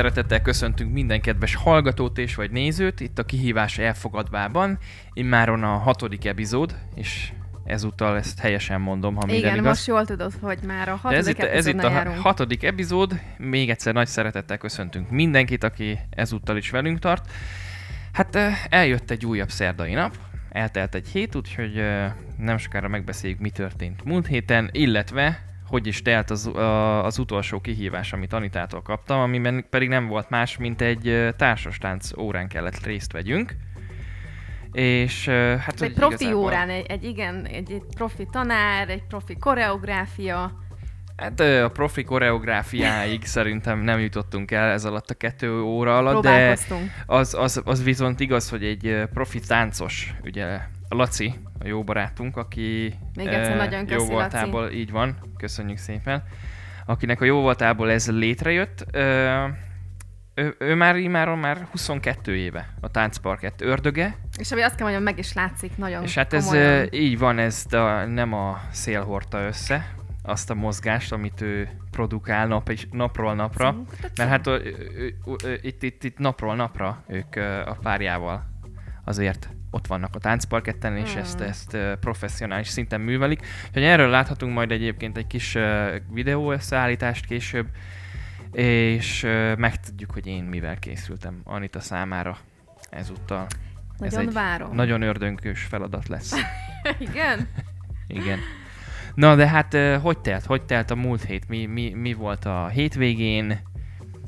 Szeretettel köszöntünk minden kedves hallgatót és vagy nézőt itt a kihívás elfogadvában. Immáron a hatodik epizód, és ezúttal ezt helyesen mondom, ha minden Igen, igaz. most jól tudod, hogy már a De hatodik ez itt, ez itt a járunk. hatodik epizód, még egyszer nagy szeretettel köszöntünk mindenkit, aki ezúttal is velünk tart. Hát eh, eljött egy újabb szerdai nap, eltelt egy hét, úgyhogy eh, nem sokára megbeszéljük, mi történt múlt héten, illetve hogy is telt az, az utolsó kihívás, amit Anitától kaptam, amiben pedig nem volt más, mint egy társastánc órán kellett részt vegyünk. És hát egy profi igazából- órán, egy, egy igen, egy, egy profi tanár, egy profi koreográfia. Hát a profi koreográfiáig szerintem nem jutottunk el ez alatt a kettő óra alatt, de az, az, az viszont igaz, hogy egy profi táncos, ugye a Laci, a jó barátunk, aki Még egyszer ö, nagyon jó köszi, voltából, így van, köszönjük szépen, akinek a jó voltából ez létrejött. Ő, ő már imáron már 22 éve a táncparkett ördöge, És ami azt kell mondjam, meg is látszik nagyon és hát ez komolyan. ö, így van, ez de nem a szél hordta össze azt a mozgást, amit ő produkál nap és, napról napra. Mert hát ö, ö, ö, itt, itt, itt napról napra ők a párjával azért ott vannak a táncparketten, és Hmm. ezt, ezt professzionális szinten művelik. Úgyhogy erről láthatunk majd egyébként egy kis videó összeállítást később, és megtudjuk, hogy én mivel készültem Anita számára ezúttal. Ez Nagyon egy várom. Nagyon ördöngős feladat lesz. Igen? Igen. Na de hát hogy telt? Hogy telt a múlt hét? Mi, mi, mi volt a hétvégén?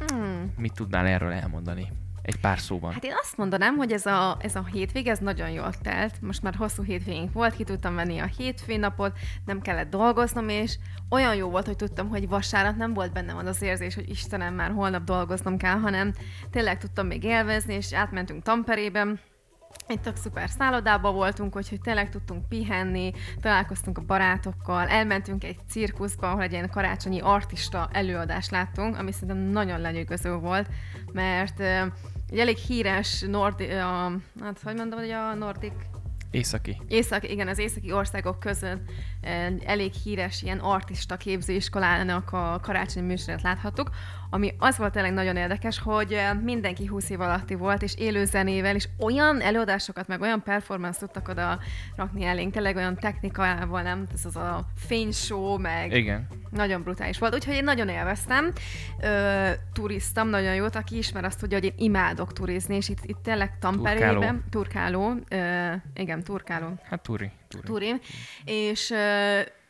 Hmm. Mit tudnál erről elmondani? Egy pár szóban. Hát én azt mondanám, hogy ez a, ez a hétvég, ez nagyon jól telt. Most már hosszú hétvégénk volt, ki tudtam venni a hétfői napot, nem kellett dolgoznom, és olyan jó volt, hogy tudtam, hogy vasárnap nem volt bennem az az érzés, hogy Istenem, már holnap dolgoznom kell, hanem tényleg tudtam még élvezni, és átmentünk Tamperében, egy tök szuper szállodában voltunk, úgyhogy tényleg tudtunk pihenni, találkoztunk a barátokkal, elmentünk egy cirkuszba, ahol egy ilyen karácsonyi artista előadást láttunk, ami szerintem nagyon lenyűgöző volt, mert egy elég híres nordi, a, hát hogy mondom, hogy a nordik Északi. Észak, igen, az északi országok között elég híres ilyen artista képzőiskolának a karácsonyi műsorát láthattuk, ami az volt tényleg nagyon érdekes, hogy eh, mindenki 20 év alatti volt, és élő zenével, és olyan előadásokat, meg olyan performance tudtak oda rakni elénk, tényleg olyan technikával, nem? Ez az a fényshow, meg Igen. nagyon brutális volt, úgyhogy én nagyon élveztem. Ö, turiztam nagyon jót, aki ismer azt tudja, hogy én imádok turizni, és itt, itt tényleg Tamperében, turkáló, ö, igen, turkáló, Hát turi. Turi. turim, és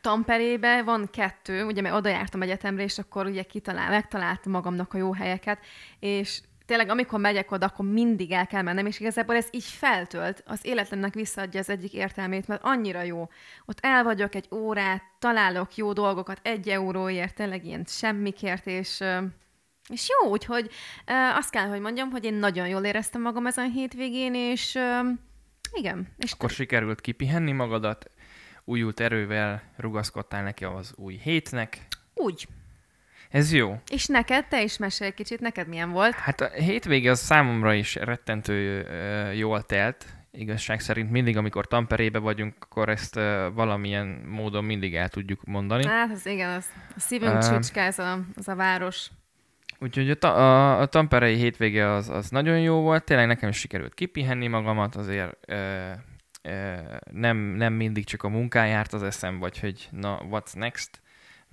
Tamperébe van kettő, ugye mert oda jártam egyetemre, és akkor ugye kitalál, megtaláltam magamnak a jó helyeket, és tényleg amikor megyek oda, akkor mindig el kell mennem, és igazából ez így feltölt, az életemnek visszaadja az egyik értelmét, mert annyira jó. Ott el vagyok egy órát, találok jó dolgokat egy euróért, tényleg ilyen semmikért, és, és jó, úgyhogy azt kell, hogy mondjam, hogy én nagyon jól éreztem magam ezen a hétvégén, és igen. És Akkor sikerült kipihenni magadat, újult erővel rugaszkodtál neki az új hétnek. úgy. Ez jó. És neked, te is mesélj egy kicsit, neked milyen volt? Hát a hétvége az számomra is rettentő ö, jól telt. Igazság szerint mindig, amikor Tamperébe vagyunk, akkor ezt ö, valamilyen módon mindig el tudjuk mondani. Hát, az igen, az, a szívünk ez a, az a város. Úgyhogy a, a, a Tamperei hétvége az, az nagyon jó volt, tényleg nekem is sikerült kipihenni magamat, azért ö, ö, nem, nem mindig csak a munkán járt az eszem, vagy hogy na, what's next,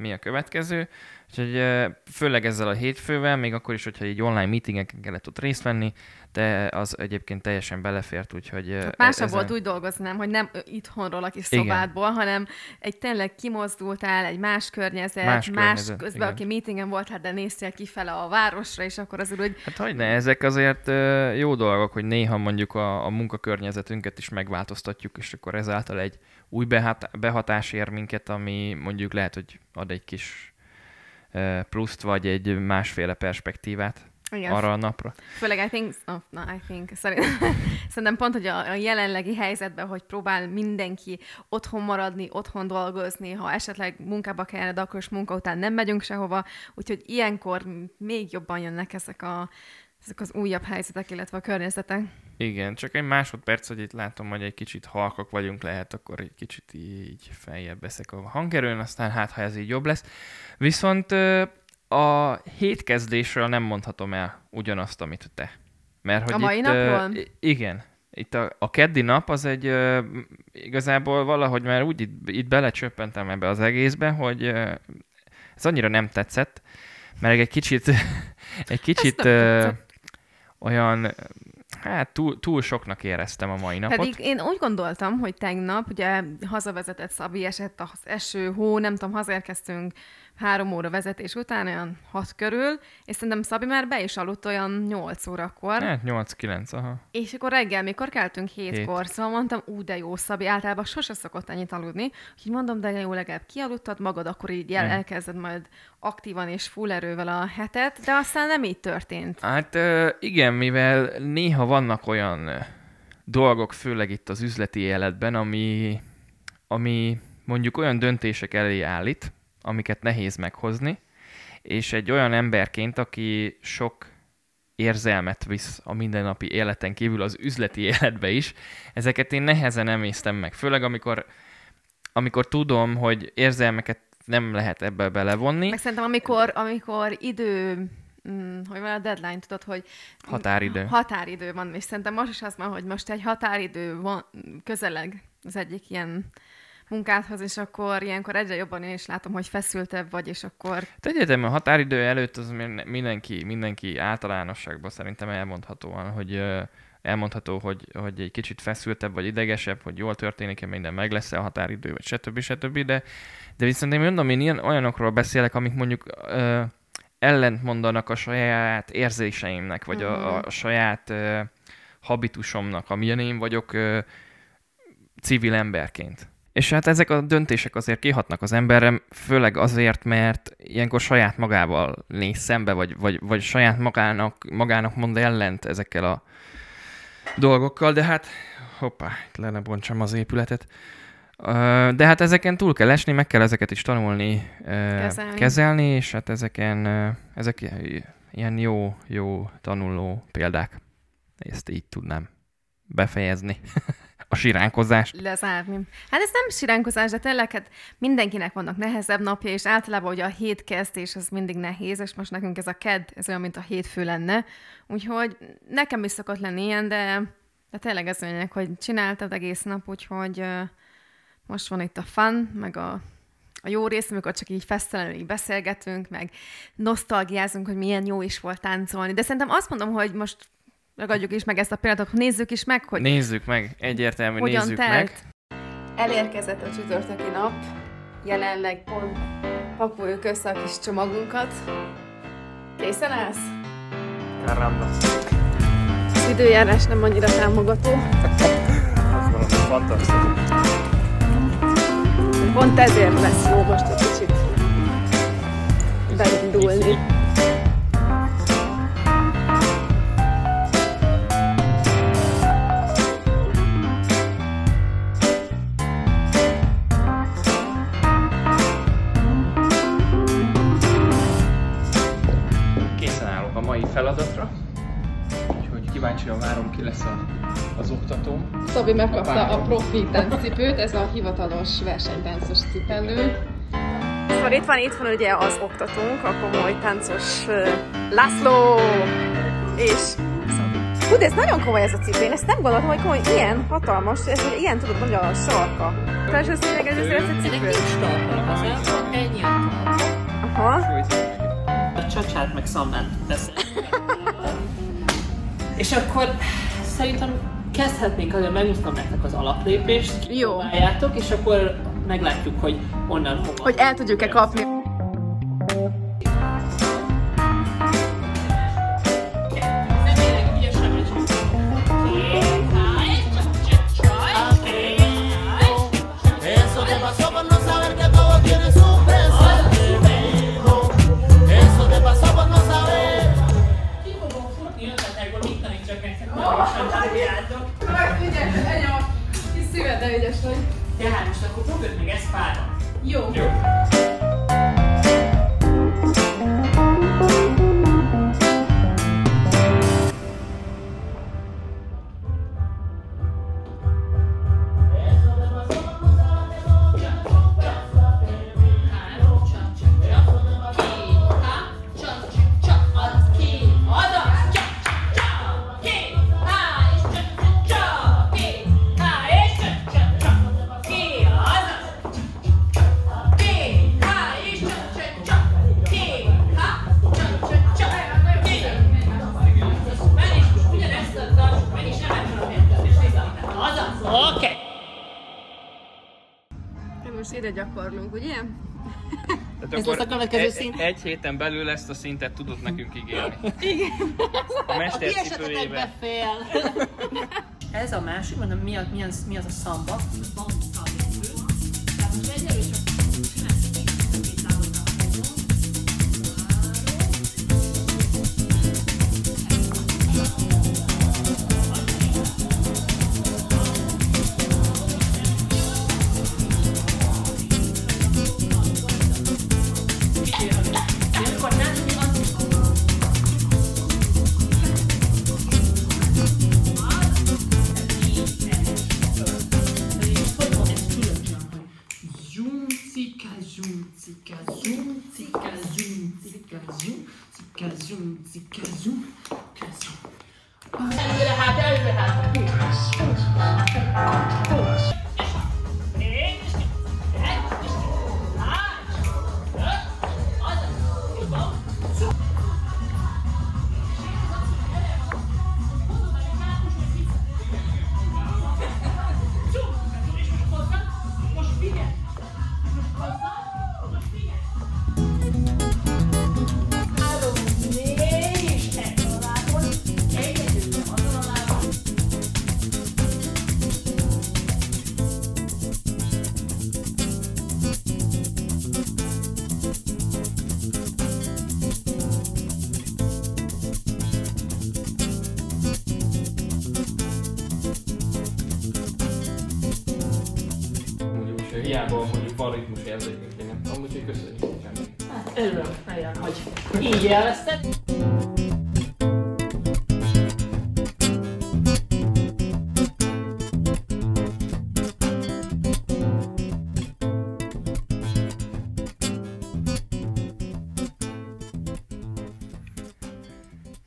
mi a következő. Úgyhogy főleg ezzel a hétfővel, még akkor is, hogyha egy online meetingeken kellett ott részt venni, de az egyébként teljesen belefért, úgyhogy... Hát másabb ezen- volt úgy dolgoznám, hogy nem itthonról a kis Igen. szobádból, hanem egy tényleg kimozdultál, egy más környezet, Más más, környezet, közben, igen. aki meetingen volt, hát de néztél kifele a városra, és akkor azért úgy, Hát hogy ne, ezek azért jó dolgok, hogy néha mondjuk a, a munkakörnyezetünket is megváltoztatjuk, és akkor ezáltal egy új behat, behatás ér minket, ami mondjuk lehet, hogy ad egy kis pluszt, vagy egy másféle perspektívát igen, arra a napra. Főleg I think, oh, na, I think, szerint, szerintem pont, hogy a, a jelenlegi helyzetben, hogy próbál mindenki otthon maradni, otthon dolgozni, ha esetleg munkába kellene, akkor is munka után nem megyünk sehova, úgyhogy ilyenkor még jobban jönnek ezek, a, ezek az újabb helyzetek, illetve a környezetek. Igen, csak egy másodperc, hogy itt látom, hogy egy kicsit halkak vagyunk, lehet akkor egy kicsit így feljebb veszek a hangerőn, aztán hát, ha ez így jobb lesz. Viszont a hétkezdésről nem mondhatom el ugyanazt, amit te. Mert hogy A mai itt, napról? Igen. Itt a, a keddi nap az egy igazából valahogy már úgy itt, itt belecsöppentem ebbe az egészbe, hogy ez annyira nem tetszett, mert egy kicsit, egy kicsit uh, tetszett. Olyan, hát túl, túl soknak éreztem a mai napot. Pedig én úgy gondoltam, hogy tegnap ugye hazavezetett Szabi, esett az eső, hó, nem tudom, hazaérkeztünk három óra vezetés után, olyan hat körül, és szerintem Szabi már be is aludt olyan nyolc órakor. Hát 8-9, aha. És akkor reggel, mikor keltünk hétkor, Hét. szóval mondtam, ú, de jó, Szabi, általában sose szokott ennyit aludni. Úgyhogy mondom, de jó, legalább kialudtad magad, akkor így el, Mm. elkezded majd aktívan és full erővel a hetet, de aztán nem így történt. Hát igen, mivel néha vannak olyan ö, dolgok, főleg itt az üzleti életben, ami, ami mondjuk olyan döntések elé állít, amiket nehéz meghozni, és egy olyan emberként, aki sok érzelmet visz a mindennapi életen kívül az üzleti életbe is, ezeket én nehezen emésztem meg. Főleg amikor, amikor tudom, hogy érzelmeket nem lehet ebbe belevonni. Meg szerintem, amikor, amikor idő, mm, hogy van a deadline, tudod, hogy Határidő. határidő van, és szerintem most is az van, hogy most egy határidő van közeleg az egyik ilyen munkádhoz, és akkor ilyenkor egyre jobban én is látom, hogy feszültebb vagy, és akkor Hát egyetem a határidő előtt az mi- mindenki, mindenki általánosságban szerintem elmondhatóan, hogy elmondható, hogy, hogy egy kicsit feszültebb vagy idegesebb, hogy jól történik-e minden, meg lesz-e a határidő, vagy stb. stb. De, de viszont én mondom, én ilyen, olyanokról beszélek, amik mondjuk ö, ellent mondanak a saját érzéseimnek, vagy a, a, a saját ö, habitusomnak, amilyen én vagyok ö, civil emberként. És hát ezek a döntések azért kihatnak az emberre, főleg azért, mert ilyenkor saját magával néz szembe, vagy, vagy, vagy saját magának, magának mond ellent ezekkel a dolgokkal, de hát hoppá, itt le ne bontsam az épületet. De hát ezeken túl kell esni, meg kell ezeket is tanulni, Kezelni. kezelni és hát ezeken, ezek ilyen jó, jó tanuló példák. Ezt így tudnám befejezni. A siránkozást. lezárni. Hát ez nem siránkozás, de tényleg hát mindenkinek vannak nehezebb napja, és általában ugye a hét kezdés az mindig nehéz, és most nekünk ez a ked, ez olyan, mint a hétfő lenne. Úgyhogy nekem is szokott lenni ilyen, de, de tényleg ez lényeg, hogy csináltad egész nap, úgyhogy most van itt a fun, meg a, a jó rész, amikor csak így fesztelenül így beszélgetünk, meg nosztalgiázunk, hogy milyen jó is volt táncolni. De szerintem azt mondom, hogy most ragadjuk is meg ezt a pillanatot, nézzük is meg, hogy Nézzük meg, egyértelmű, hogyan nézzük telt. meg. Elérkezett a csütörtöki nap, jelenleg pont pakoljuk össze a kis csomagunkat. Készen állsz? Caramba. Az időjárás nem annyira támogató. Ez valami fantasztikus. Pont ezért lesz jó most egy kicsit beindulni. Megkapta Várom. a profi táncipőt, ez a hivatalos versenytáncos cipelő. Szóval itt van, itt van ugye az oktatónk, a komoly táncos László és. Hú, de ez nagyon komoly ez a cipő, én ezt nem gondoltam, hogy komoly, ilyen hatalmas, ez ilyen tudod, nagy a sarka. Tehát ez tényleg ez a Ennek cipő. nincs tartalom az ennyi a. Aha. A csacsát meg szamlát teszem. És akkor szerintem kezdhetnénk azért, megmutatom nektek az alaplépést, Jó. és akkor meglátjuk, hogy onnan hova. Hogy el tudjuk-e kapni. Ide gyakorlunk, ugye? Tehát Ez lesz a következő egy, szint? Egy héten belül ezt a szintet tudod nekünk ígérni. Igen. A A mester ti esetetekben cipőjében. fél. Ez a másik, mondom, mi, a, mi, az, mi az a szamba? Zoom, Hiába mondjuk van ritmus érzékünk, én amúgy, hogy köszönjük szépen. Örülök nagyon, hogy így élvezted.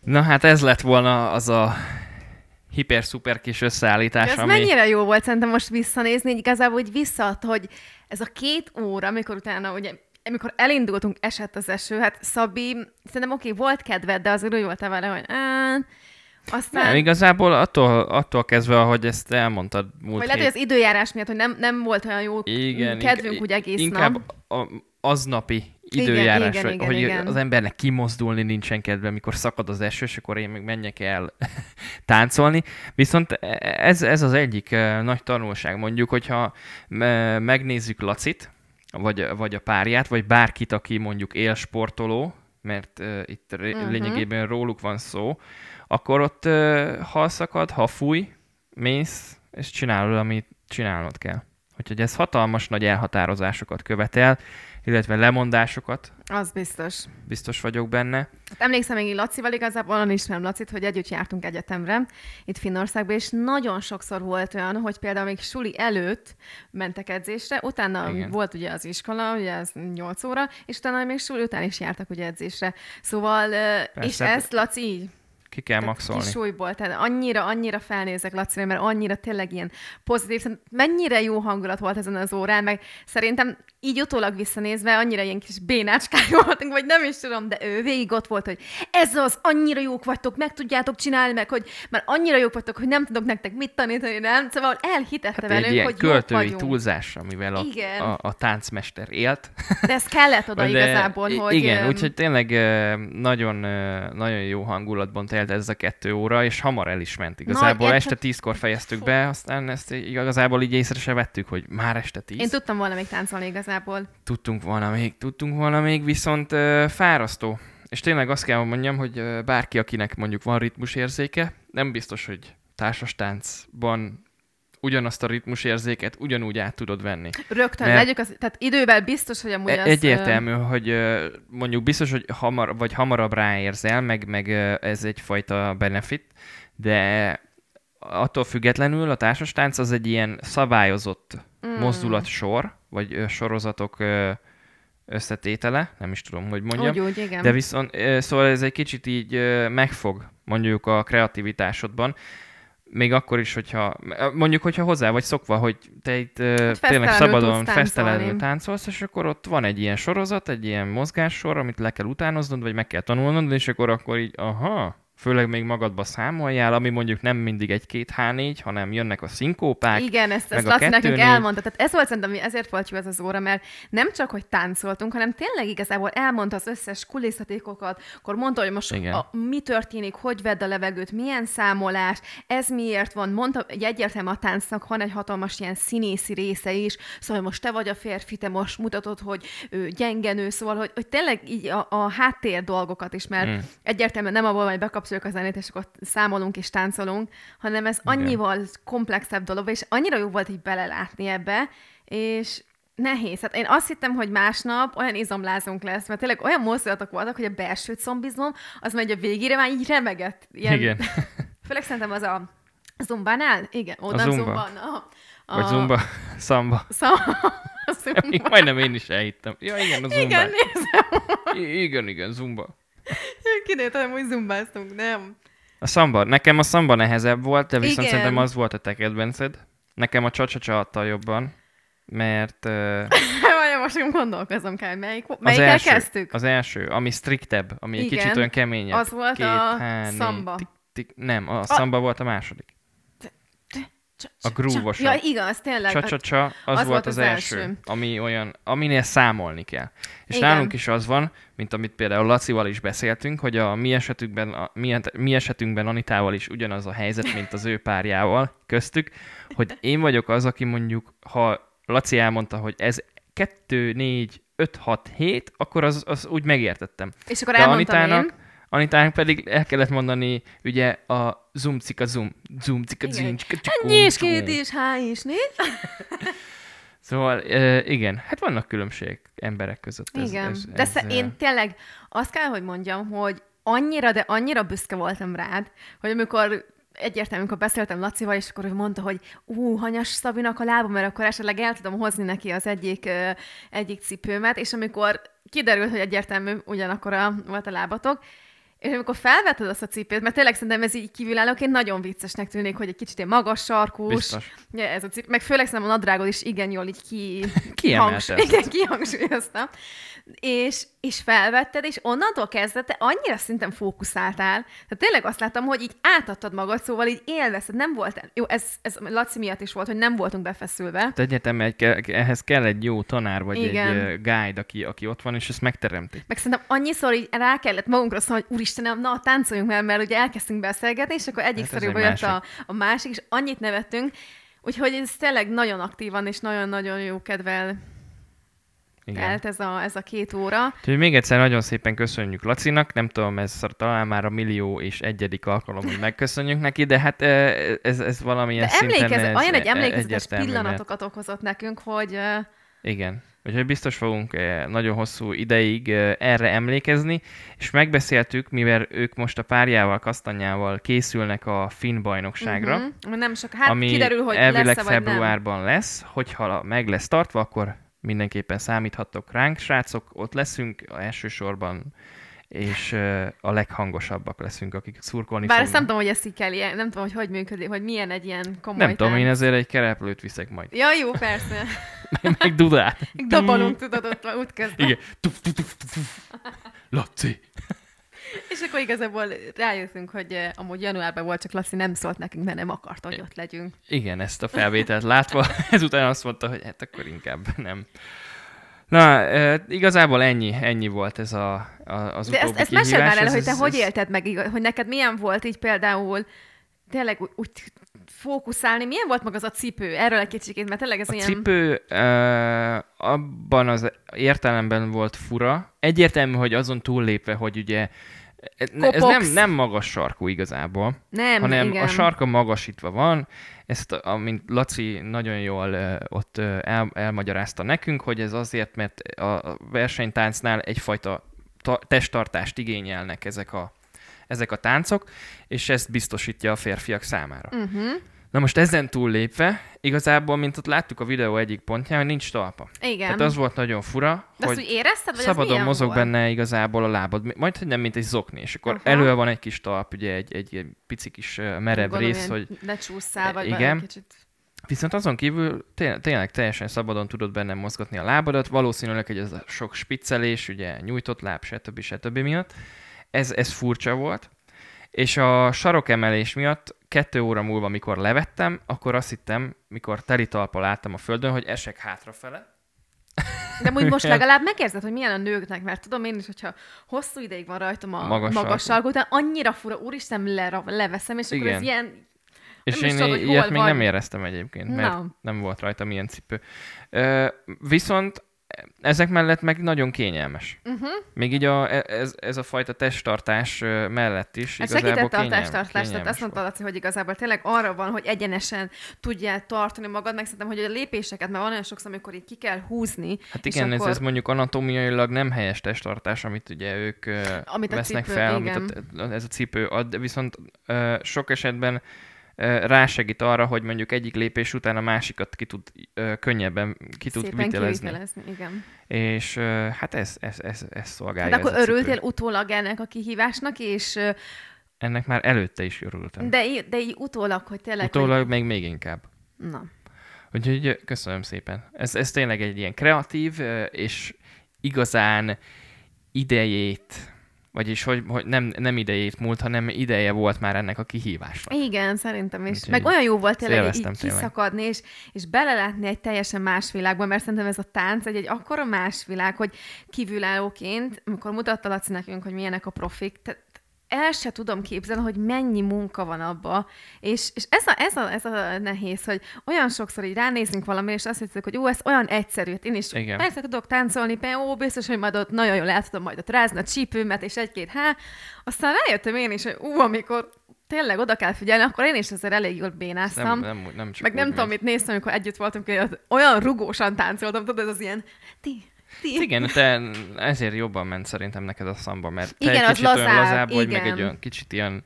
Na hát ez lett volna az a hiper-szuper kis összeállítás, De ez ami... mennyire jó volt szerintem most visszanézni, így igazából úgy visszaadta, hogy ez a két óra, amikor utána ugye amikor elindultunk, esett az eső, hát Szabi, szerintem oké, volt kedved, de azért úgy voltál vele, hogy á, aztán... Nem, igazából attól, attól kezdve, ahogy ezt elmondtad múlt Vagy lehet, hét- hogy az időjárás miatt, hogy nem, nem volt olyan jó Igen, kedvünk inkább- úgy egész inkább nap. a, aznapi időjárás, igen, hogy, igen, hogy igen. az embernek kimozdulni nincsen kedve, mikor szakad az eső, és akkor én meg menjek el táncolni. Viszont ez, ez az egyik eh, nagy tanulság, mondjuk, hogyha me- megnézzük Lacit, vagy, vagy a párját, vagy bárkit, aki mondjuk élsportoló, mert uh, itt uh-huh. Lényegében róluk van szó, akkor ott uh, ha szakad, ha fúj, mész, és csinálod, amit csinálnod kell. Úgyhogy ez hatalmas nagy elhatározásokat követel, illetve lemondásokat, Az biztos. biztos vagyok benne. Hát emlékszem még Lacival, igazából onnan ismerem Lacit, hogy együtt jártunk egyetemre itt Finnországban, és nagyon sokszor volt olyan, hogy például még suli előtt mentek edzésre, utána Igen. Volt ugye az iskola, ugye ez 8 óra, és utána még suli után is jártak ugye edzésre. Szóval, ö, és Persze. ezt Laci így Ki kell tehát maxolni. Kis súlyból, tehát annyira, annyira felnézek Lacira, mert annyira tényleg ilyen pozitív, szerintem mennyire jó hangulat volt ezen az órán, meg szerintem így utólag visszanézve annyira ilyen kis bénácskák voltunk, vagy nem is tudom, de ő végig ott volt, hogy ez az, annyira jók vagytok, meg tudjátok csinálni, meg hogy már annyira jók vagytok, hogy nem tudok nektek mit tanítani, nem? Szóval elhitette Hát velünk, egy ilyen hogy költői vagyunk. túlzás, amivel a, Igen. a, a táncmester élt. De ez kellett oda De igazából, hogy... Igen, öm, úgyhogy tényleg nagyon, nagyon jó hangulatban telt ez a kettő óra, és hamar el is ment. Igazából Nagy- este tízkor fejeztük be, aztán ezt igazából így észre se vettük, hogy már este tíz. Én tudtam volna még táncolni igazából. Tudtunk volna még, tudtunk volna még, viszont ö, fárasztó. És tényleg azt kell mondjam, hogy ö, bárki, akinek mondjuk van ritmusérzéke, nem biztos, hogy társas táncban ugyanazt a ritmusérzéket ugyanúgy át tudod venni. Rögtön, Mert- legyük az, tehát idővel biztos, hogy amúgy E- az... Egyértelmű, hogy ö, mondjuk biztos, hogy hamar, vagy hamarabb ráérzel, meg, meg ez egyfajta benefit, de attól függetlenül a társastánc az egy ilyen szabályozott mm. mozdulatsor, vagy sorozatok összetétele, nem is tudom, hogy mondjam. Úgy, úgy, igen. De viszont, szóval ez egy kicsit így megfog mondjuk a kreativitásodban, még akkor is, hogyha, mondjuk, hogyha hozzá vagy szokva, hogy te itt ö, tényleg szabadon, fesztelenül táncolsz, és akkor ott van egy ilyen sorozat, egy ilyen mozgássor, amit le kell utánoznod, vagy meg kell tanulnod, és akkor, akkor így, aha, főleg még magadba számoljál, ami mondjuk nem mindig egy két H4, hanem jönnek a szinkópák. Igen, ezt, ezt Laci nekünk elmondta. Tehát ez volt szerintem, ezért volt jó ez az óra, mert nem csak, hogy táncoltunk, hanem tényleg igazából elmondta az összes kulisszatékokat, akkor mondta, hogy most Igen. a, mi történik, hogy vedd a levegőt, milyen számolás, ez miért van. Mondta, hogy egyértelmű a táncnak van egy hatalmas ilyen színészi része is, szóval most te vagy a férfi, te most mutatod, hogy ő gyengenő, szóval, hogy, hogy tényleg így a, a háttér dolgokat is, mert Mm. egyértelműen nem abból, hogy bekapcsoljuk a zenét, és akkor számolunk és táncolunk, hanem ez annyival komplexebb dolog, és annyira jó volt így belelátni ebbe, és nehéz. Hát én azt hittem, hogy másnap olyan izomlázunk lesz, mert tényleg olyan mozdulatok voltak, hogy a belső combizom, az megy a végére már így remegett. Ilyen, Igen. Főleg szerintem az a zumbánál? Igen, oda zumba. zumba. A, a, Vagy zumba, szamba. Szóval, a zumba. Még majdnem én is elhittem. Ja, igen, a zumba. Igen, nézem. I- igen, igen, zumba. Kinéztem, hogy zumbáztunk, nem. A szamba. Nekem a szamba nehezebb volt, de viszont Igen. szerintem az volt a te kedvenced. Nekem a csacsacsa adta jobban, mert uh, Várjál, most gondolkozom kell, melyik, az, melyikkel első, kezdtük? az első, ami striktebb, ami egy Igen. kicsit olyan keményebb. Az volt a há, né, szamba. Tik, tik, nem, a szamba volt a második. A grúvosabb. Ja, igaz, tényleg. Csacsacsa, az, az volt az, első, első. ami olyan, aminél számolni kell. És Igen. nálunk is az van, mint amit például Lacival is beszéltünk, hogy a mi esetünkben, a, mi, mi esetünkben Anitával is ugyanaz a helyzet, mint az ő párjával köztük, hogy én vagyok az, aki mondjuk, ha Laci elmondta, hogy ez 2, 4, 5, 6, 7, akkor az, az úgy megértettem. És akkor De elmondtam Anitának, én. Anitának pedig el kellett mondani ugye a zoom cika zoom, zoom cika zoom, és zoom. két és há is négy. Szóval igen, hát vannak különbség emberek között. Ez, Igen. ez, De ez, én tényleg azt kell, hogy mondjam, hogy annyira, de annyira büszke voltam rád, hogy amikor egyértelműen, amikor beszéltem Lacival, és akkor ő mondta, hogy ú, hanyas Szabinak a lába, mert akkor esetleg el tudom hozni neki az egyik, ö, egyik cipőmet, és amikor kiderült, hogy egyértelmű ugyanakkor a, volt a lábatok, és amikor felvetted azt a cipőt, mert tényleg szerintem ez így kívülállóként nagyon viccesnek tűnik, hogy egy kicsit ilyen magas sarkús, Biztos. Ja, ez a cipő, meg főleg szerintem a nadrágod is igen jól így ki... Kiemelte kihangs- Igen, kihangsúlyoztam. És, és felvetted, és onnantól kezdve te annyira szinten fókuszáltál, tehát tényleg azt láttam, hogy így átadtad magad, szóval így élvezted, nem volt, jó, ez, ez Laci miatt is volt, hogy nem voltunk befeszülve. Hát egyetemben egy, ehhez kell egy jó tanár, vagy Igen. egy guide, aki, aki ott van, és ezt megteremti. Meg szerintem annyiszor így rá kellett magunkra szólni, hogy úristenem, na, táncoljunk már, mert ugye elkezdtünk beszélgetni, és akkor egyik Hát egy jött a, másik. a másik, és annyit nevettünk, úgyhogy ez tényleg nagyon aktívan és nagyon-nagyon jó kedvel Igen. telt ez a, ez a két óra. Úgyhogy még egyszer nagyon szépen köszönjük Lacinak, nem tudom, ez talán már a millió és egyedik alkalom, hogy megköszönjük neki, de hát eh, ez, ez valamilyen De szinten emlékez, ez olyan egy e- emlékezetes egyértelmű, mert- pillanatokat okozott nekünk, hogy ö, Igen. Úgyhogy biztos fogunk eh, nagyon hosszú ideig eh, erre emlékezni, és megbeszéltük, mivel ők most a párjával, Kasztanyával készülnek a Finn bajnokságra, uh-huh, nem sok, hát ami kiderül, hogy elvileg lesz-e vagy nem. februárban lesz, hogyha meg lesz tartva, akkor mindenképpen számíthattok ránk, srácok, ott leszünk elsősorban, és a leghangosabbak leszünk, akik szurkolni Bár ezt fognak. nem tudom, hogy ezt így kell, nem tudom, hogy hogy működik, hogy milyen egy ilyen komoly nem tudom, én tánc. ezért egy kereplőt viszek majd. Ja, jó, persze. meg dudát. Dobolunk, tudod, ott útközben. Igen. Tuf, tuf, tuf, tuf. Laci. És akkor igazából rájöttünk, hogy amúgy januárban volt, csak Laci nem szólt nekünk, mert nem akart, hogy ott legyünk. Igen, ezt a felvételt látva, ezután azt mondta, hogy hát akkor inkább nem. Na, igazából ennyi, ennyi volt ez a, a, az De ezt, ezt meséld már el, kihívás. hogy Ez- te ez- hogy ez- élted meg, hogy neked milyen volt így például tényleg úgy, úgy fókuszálni, milyen volt meg az a cipő? Erről egy kicsikét, mert tényleg ez A ilyen... cipő uh, abban az értelemben volt fura. Egyértelmű, hogy azon túllépve, hogy ugye ez nem, nem magas sarkú igazából, Nem, hanem igen. a sarka magasítva van. Ezt, amint Laci nagyon jól ott el, elmagyarázta nekünk, hogy ez azért, mert a a versenytáncnál egyfajta ta- testtartást igényelnek ezek a, ezek a táncok, és ezt biztosítja a férfiak számára. Uh-huh. Na most ezen túllépve, igazából, mint ott láttuk a videó egyik pontján, hogy nincs talpa. Igen. Tehát az volt nagyon fura, De azt hogy érezted, vagy ez szabadon milyen mozog volt? benne igazából a lábad, majd hogy nem, mint egy zokni, és akkor Aha. elő van egy kis talp, ugye egy, egy, egy pici kis merev Gondolom, rész, hogy Ne csúszszál, vagy Igen. Kicsit... Viszont azon kívül té- tényleg teljesen szabadon tudod benne mozgatni a lábadat, valószínűleg, hogy ez a sok spiccelés, ugye nyújtott láb, stb. stb. miatt, ez, ez furcsa volt, És a sarokemelés miatt kettő óra múlva, mikor levettem, akkor azt hittem, mikor teli talpal álltam a földön, hogy esek hátrafele. De úgy most legalább megérzed, hogy milyen a nőknek, mert tudom én is, hogyha hosszú ideig van rajtam a Magas magas, sarkú. de annyira fura, úristen, le, leveszem, és akkor Igen. ez ilyen... És én tudod, ilyet még vagy. nem éreztem egyébként, mert Na. nem volt rajtam ilyen cipő. Ö, viszont ezek mellett meg nagyon kényelmes. Uh-huh. Még így a, e- ez, ez a fajta testtartás mellett is Hát igazából segítette a kényelm- testtartást, tehát kényelmes azt mondta. Laci, hogy igazából tényleg arra van, hogy egyenesen tudjál tartani magad, meg szerintem, hogy a lépéseket, mert van olyan sokszor, amikor így ki kell húzni, Hát igen, ez, akkor- ez mondjuk anatomiailag nem helyes testtartás, amit ugye ők Amit a vesznek cipő, fel, igen. amit a, ez a cipő ad, viszont ö, sok esetben rásegít arra, hogy mondjuk egyik lépés után a másikat ki tud könnyebben ki tud szépen vitelezni. Igen. És hát ez, ez, ez, ez szolgálja Hát akkor ez a örültél utólag ennek a kihívásnak, és Ennek már előtte is örültem. De í- de így utólag, hogy tényleg... Utólag még, még inkább. Hogy... Na. Úgyhogy köszönöm szépen. Ez, ez tényleg egy ilyen kreatív és igazán idejét, vagyis hogy, hogy nem, nem idejét múlt, hanem ideje volt már ennek a kihívásnak. Igen, szerintem is. Úgyhogy Meg olyan jó volt tényleg így kiszakadni, és, és belelátni egy teljesen más világba, mert szerintem ez a tánc egy, egy akkora más világ, hogy kívülállóként, amikor mutatta Laci nekünk, hogy milyenek a profik, tehát el se tudom képzelni, hogy mennyi munka van abba, és, és ez, a, ez, a, ez a nehéz, hogy olyan sokszor így ránézünk valamire, és azt hiszük, hogy ó, ez olyan egyszerű, Hát én is Igen. persze tudok táncolni, pe, ó, biztos, hogy majd ott nagyon jól el tudom majd ott rázni a csípőmet, és egy-két há. Aztán rájöttem én is, hogy ú, amikor tényleg oda kell figyelni, akkor én is azért elég jól bénáztam. nem, nem, nem csak meg nem tudom, mit néztem, amikor együtt voltunk, hogy olyan rugósan táncoltam, tudod, ez az ilyen ti. Igen, te ezért jobban ment szerintem neked a szamba, mert te Igen, egy az kicsit olyan lazább, lazább vagy, meg egy olyan kicsit ilyen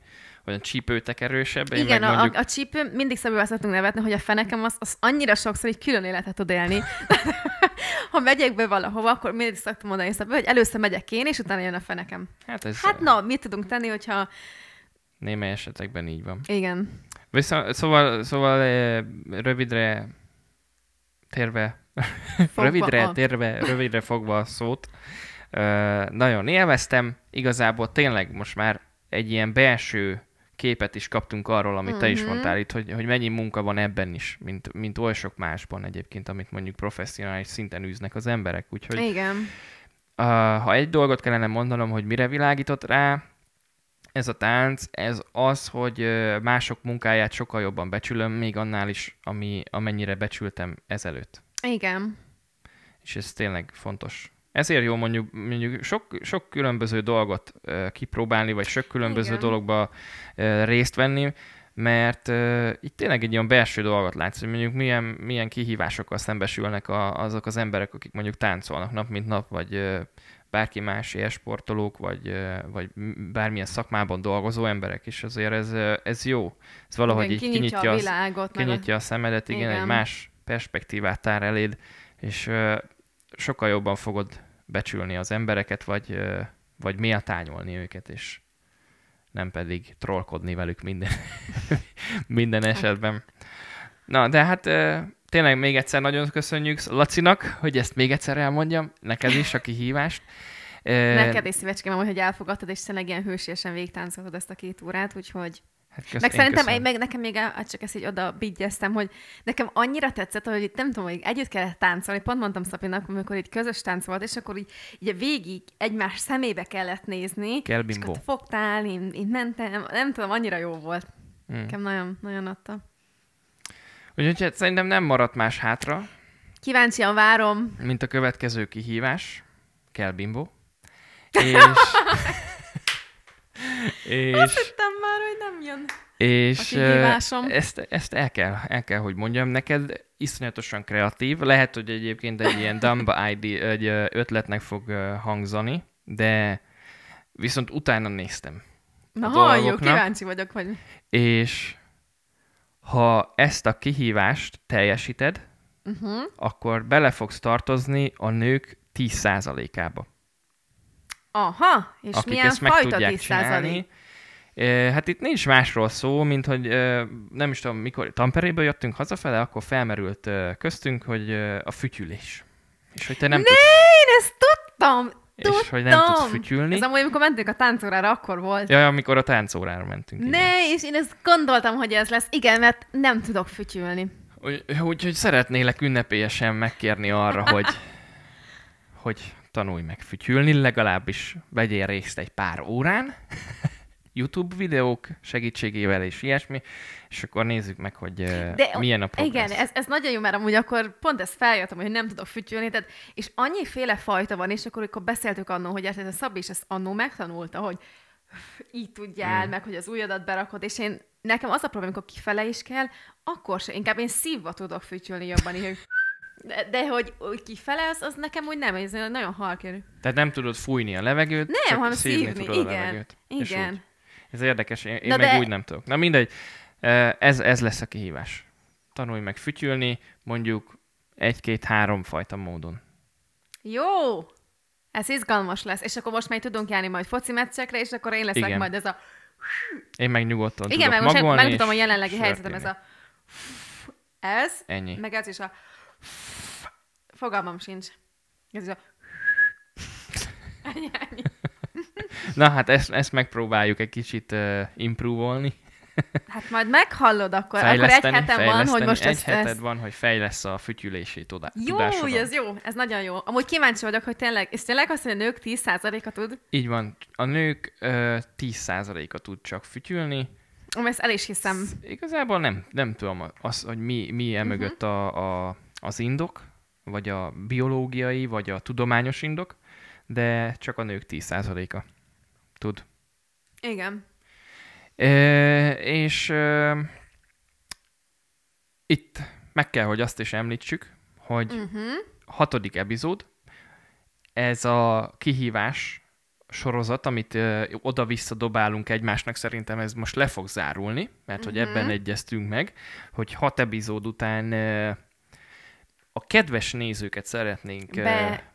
olyan csípőtek erősebb. én Igen, meg a, mondjuk, a, a csípő, mindig szabadul szoktunk nevetni, hogy a fenekem az, az annyira sokszor egy külön életet tud élni. ha megyek be valahova, akkor mindig szoktam mondani szabadul, hogy először megyek én, és utána jön a fenekem. hát ez Hát na, mit tudunk tenni, hogyha... némely esetekben így van. Igen. Viszont, szóval, szóval eh, rövidre térve, rövidre, a- térve, rövidre fogva a szót, ö, nagyon élveztem. Igazából tényleg most már egy ilyen belső képet is kaptunk arról, amit te is Mhm. mondtál itt, hogy, hogy mennyi munka van ebben is, mint, mint oly sok másban egyébként, amit mondjuk professzionális szinten űznek az emberek. Úgyhogy Igen. Uh, ha egy dolgot kellene mondanom, hogy mire világított rá, ez a tánc, ez az, hogy mások munkáját sokkal jobban becsülöm, még annál is, ami, amennyire becsültem ezelőtt. Igen. És ez tényleg fontos. Ezért jó mondjuk, mondjuk sok, sok különböző dolgot ö, kipróbálni, vagy sok különböző Igen. dologba ö, részt venni, mert ö, itt tényleg egy ilyen belső dolgot látsz, hogy mondjuk milyen, milyen kihívásokkal szembesülnek a, azok az emberek, akik mondjuk táncolnak nap mint nap, vagy ö, bárki más ilyen sportolók, vagy, ö, vagy bármilyen szakmában dolgozó emberek, és azért ez, ez jó. Ez valahogy igen, így kinyitja, kinyitja, a az, világot. meg a- kinyitja a szemedet, igen, Igen. egy más perspektívát tár eléd, és sokkal jobban fogod becsülni az embereket, vagy, vagy méltányolni őket, és nem pedig trollkodni velük minden, minden esetben. Na, de hát tényleg még egyszer nagyon köszönjük Lacinak, hogy ezt még egyszer elmondjam, neked is a kihívást. Neked is szívecském, hogy elfogadtad, és tényleg ilyen hősiesen végtáncoltad ezt a két órát, úgyhogy... hát meg szerintem, köszönöm. meg nekem még, el- csak ezt így oda bigyeztem, hogy nekem annyira tetszett, hogy itt nem tudom, hogy együtt kellett táncolni, pont mondtam Szapinak, amikor itt közös tánc volt, és akkor így, így végig egymás szemébe kellett nézni, Kell és bimbó. akkor fogtál, én, én mentem, nem tudom, annyira jó volt. Mm. Nekem nagyon, nagyon adta. Úgyhogy hát szerintem nem maradt más hátra, Kíváncsian várom. mint a következő kihívás. Kell bimbo. És... és, Hittem nem jön. és ezt, ezt el, kell, el kell, hogy mondjam neked, iszonyatosan kreatív. Lehet, hogy egyébként egy ilyen dumb ID, egy ötletnek fog hangzani, de viszont utána néztem. Na a halljuk, dolgoknak. kíváncsi vagyok, hogy... És ha ezt a kihívást teljesíted, Uh-huh. akkor bele fogsz tartozni a nők 10%-ába. Aha, és akik milyen ezt meg fajta tudják 10 csinálni. Hát itt nincs másról szó, mint hogy nem is tudom, mikor Tamperéből jöttünk hazafele, akkor felmerült köztünk, hogy a fütyülés. És hogy te nem Ne, tudsz... én ezt tudtam! és hogy nem tudsz fütyülni. Ez amúgy, amikor mentünk a táncórára, akkor volt. Ja, amikor a táncórára mentünk. igen. Ne, és én ezt gondoltam, hogy ez lesz. Igen, mert nem tudok fütyülni. Úgy- Úgyhogy szeretnélek ünnepélyesen megkérni arra, hogy, hogy tanulj meg fütyülni, legalábbis vegyél részt egy pár órán, YouTube videók segítségével és ilyesmi, és akkor nézzük meg, hogy De milyen a progress. Igen, ez, ez nagyon jó, mert amúgy akkor pont ezt feljöttem, hogy nem tudok fütyülni, tehát, és annyiféle fajta van, és akkor, amikor beszéltük annó, hogy ez a Szabi is ezt annó megtanulta, hogy így tudjál, Mm. meg hogy az ujjadat berakod, és én, nekem az a probléma, amikor kifele is kell, akkor se, inkább én szívva tudok fütyülni jobban, így, hogy de, de hogy, hogy kifele, az, az nekem úgy nem, ez nagyon halkérű. Tehát nem tudod fújni a levegőt, Nem, csak hanem szívni, szívni, tudod a igen, levegőt. És igen. Ez érdekes, én, én Na meg de- úgy nem tudok. Na mindegy, ez, ez lesz a kihívás. Tanulj meg fütyülni, mondjuk egy-két-három fajta módon. Jó! Ez izgalmas lesz, és akkor most már tudunk járni majd foci meccsekre, és akkor én leszek Igen. majd ez a... Én meg nyugodtan Igen, tudok meg most magolni, megmutatom a jelenlegi helyzetem, ez a... Ez, Ennyi. meg ez is a... Fogalmam sincs. Ez is a... Ennyi, ennyi. Na hát ezt, ezt megpróbáljuk egy kicsit uh, improvolni, Hát majd meghallod akkor. akkor egy hetem van, hogy most egy ezt... heted ezt... van, hogy fejlesz a fütyülési tudá- Jó, tudásodon. ez jó, ez nagyon jó. Amúgy kíváncsi vagyok, hogy tényleg, és tényleg azt, hogy a nők 10%-a tud, Így van, a nők uh, 10%-a tud csak fütyülni. Amúgy ezt el is hiszem. Igazából nem, nem tudom az, hogy mi, mi Mhm. emögött a, a, az indok, vagy a biológiai, vagy a tudományos indok, de csak a nők 10%-a tud. Igen. E, és e, itt meg kell, hogy azt is említsük, hogy Uh-huh. hatodik epizód, ez a kihívás sorozat, amit ö, oda-vissza dobálunk egymásnak, szerintem ez most le fog zárulni, mert hogy Mhm. ebben egyeztünk meg, hogy hat epizód után ö, a kedves nézőket szeretnénk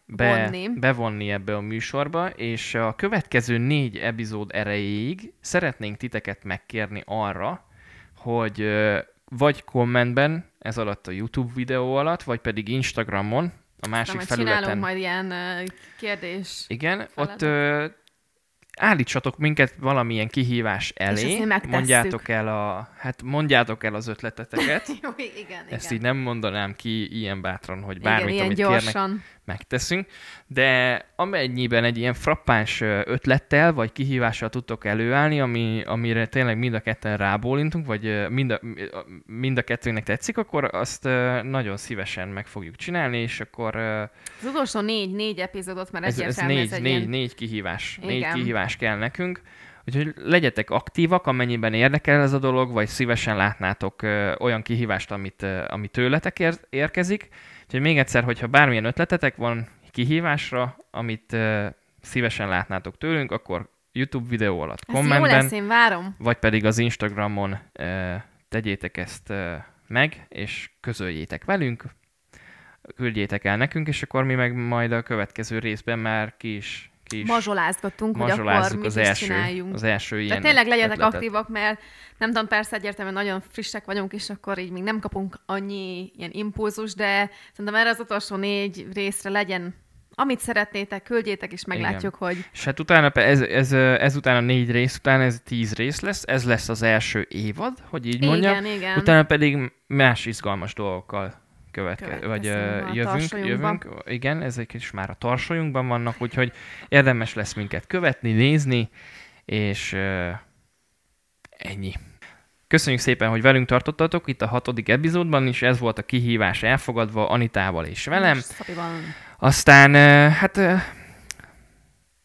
Bevonni. be, bevonni ebbe a műsorba, és a következő négy epizód erejéig szeretnénk titeket megkérni arra, hogy vagy kommentben, ez alatt a YouTube videó alatt, vagy pedig Instagramon, a másik Majd felületen. csinálunk majd ilyen kérdés. Igen, feladat. ott állítsatok minket valamilyen kihívás elé, mondjátok el a, hát mondjátok el az ötleteteket. Jó, igen, Ezt igen. így nem mondanám ki ilyen bátran, hogy igen, bármit, ilyen amit gyorsan. kérnek, megteszünk, de amennyiben egy ilyen frappáns ötlettel vagy kihívással tudtok előállni, ami, amire tényleg mind a ketten rábólintunk, vagy mind a, mind a kettőnek tetszik, akkor azt nagyon szívesen meg fogjuk csinálni, és akkor Az utolsó négy, négy epizódot már ez, ez négy, ez négy, ilyen... négy kihívás. Négy Igen. Kihívás kell nekünk. Úgyhogy legyetek aktívak, amennyiben érdekel ez a dolog, vagy szívesen látnátok ö, olyan kihívást, amit, ö, ami tőletek ér- érkezik. Úgyhogy még egyszer, hogyha bármilyen ötletetek van kihívásra, amit ö, szívesen látnátok tőlünk, akkor YouTube videó alatt, Ez kommentben, lesz, én várom. vagy pedig az Instagramon ö, tegyétek ezt ö, meg, és közöljétek velünk, küldjétek el nekünk, és akkor mi meg majd a következő részben már ki is, is Mazsolázgatunk, hogy akkor mit az is első, csináljunk. az első ilyen De tényleg legyetek ötletet. aktívak, mert nem tudom, persze egyértelműen nagyon frissek vagyunk, és akkor így még nem kapunk annyi ilyen impulzus, de szerintem erre az utolsó négy részre legyen, amit szeretnétek, küldjétek, és meglátjuk, hogy És hát utána, ez, ez, ezután a négy rész után ez tíz rész lesz, ez lesz az első évad, hogy így mondjam. igen, igen. Utána pedig más izgalmas dolgokkal követke, vagy jövünk, jövünk. Igen, ezek is már a tarsolyunkban vannak, úgyhogy érdemes lesz minket követni, nézni, és ennyi. Köszönjük szépen, hogy velünk tartottatok itt a hatodik epizódban is, ez volt a kihívás elfogadva Anitával és velem. Aztán, hát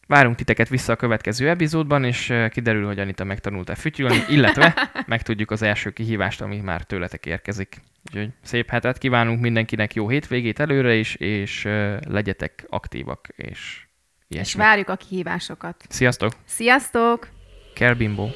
várunk titeket vissza a következő epizódban, és kiderül, hogy Anita megtanult-e fütyülni, illetve megtudjuk az első kihívást, ami már tőletek érkezik. Úgyhogy szép hetet kívánunk mindenkinek, jó hétvégét előre is, és legyetek aktívak, és És ilyesmi. várjuk a kihívásokat. Sziasztok! Sziasztok! Kerbimbo!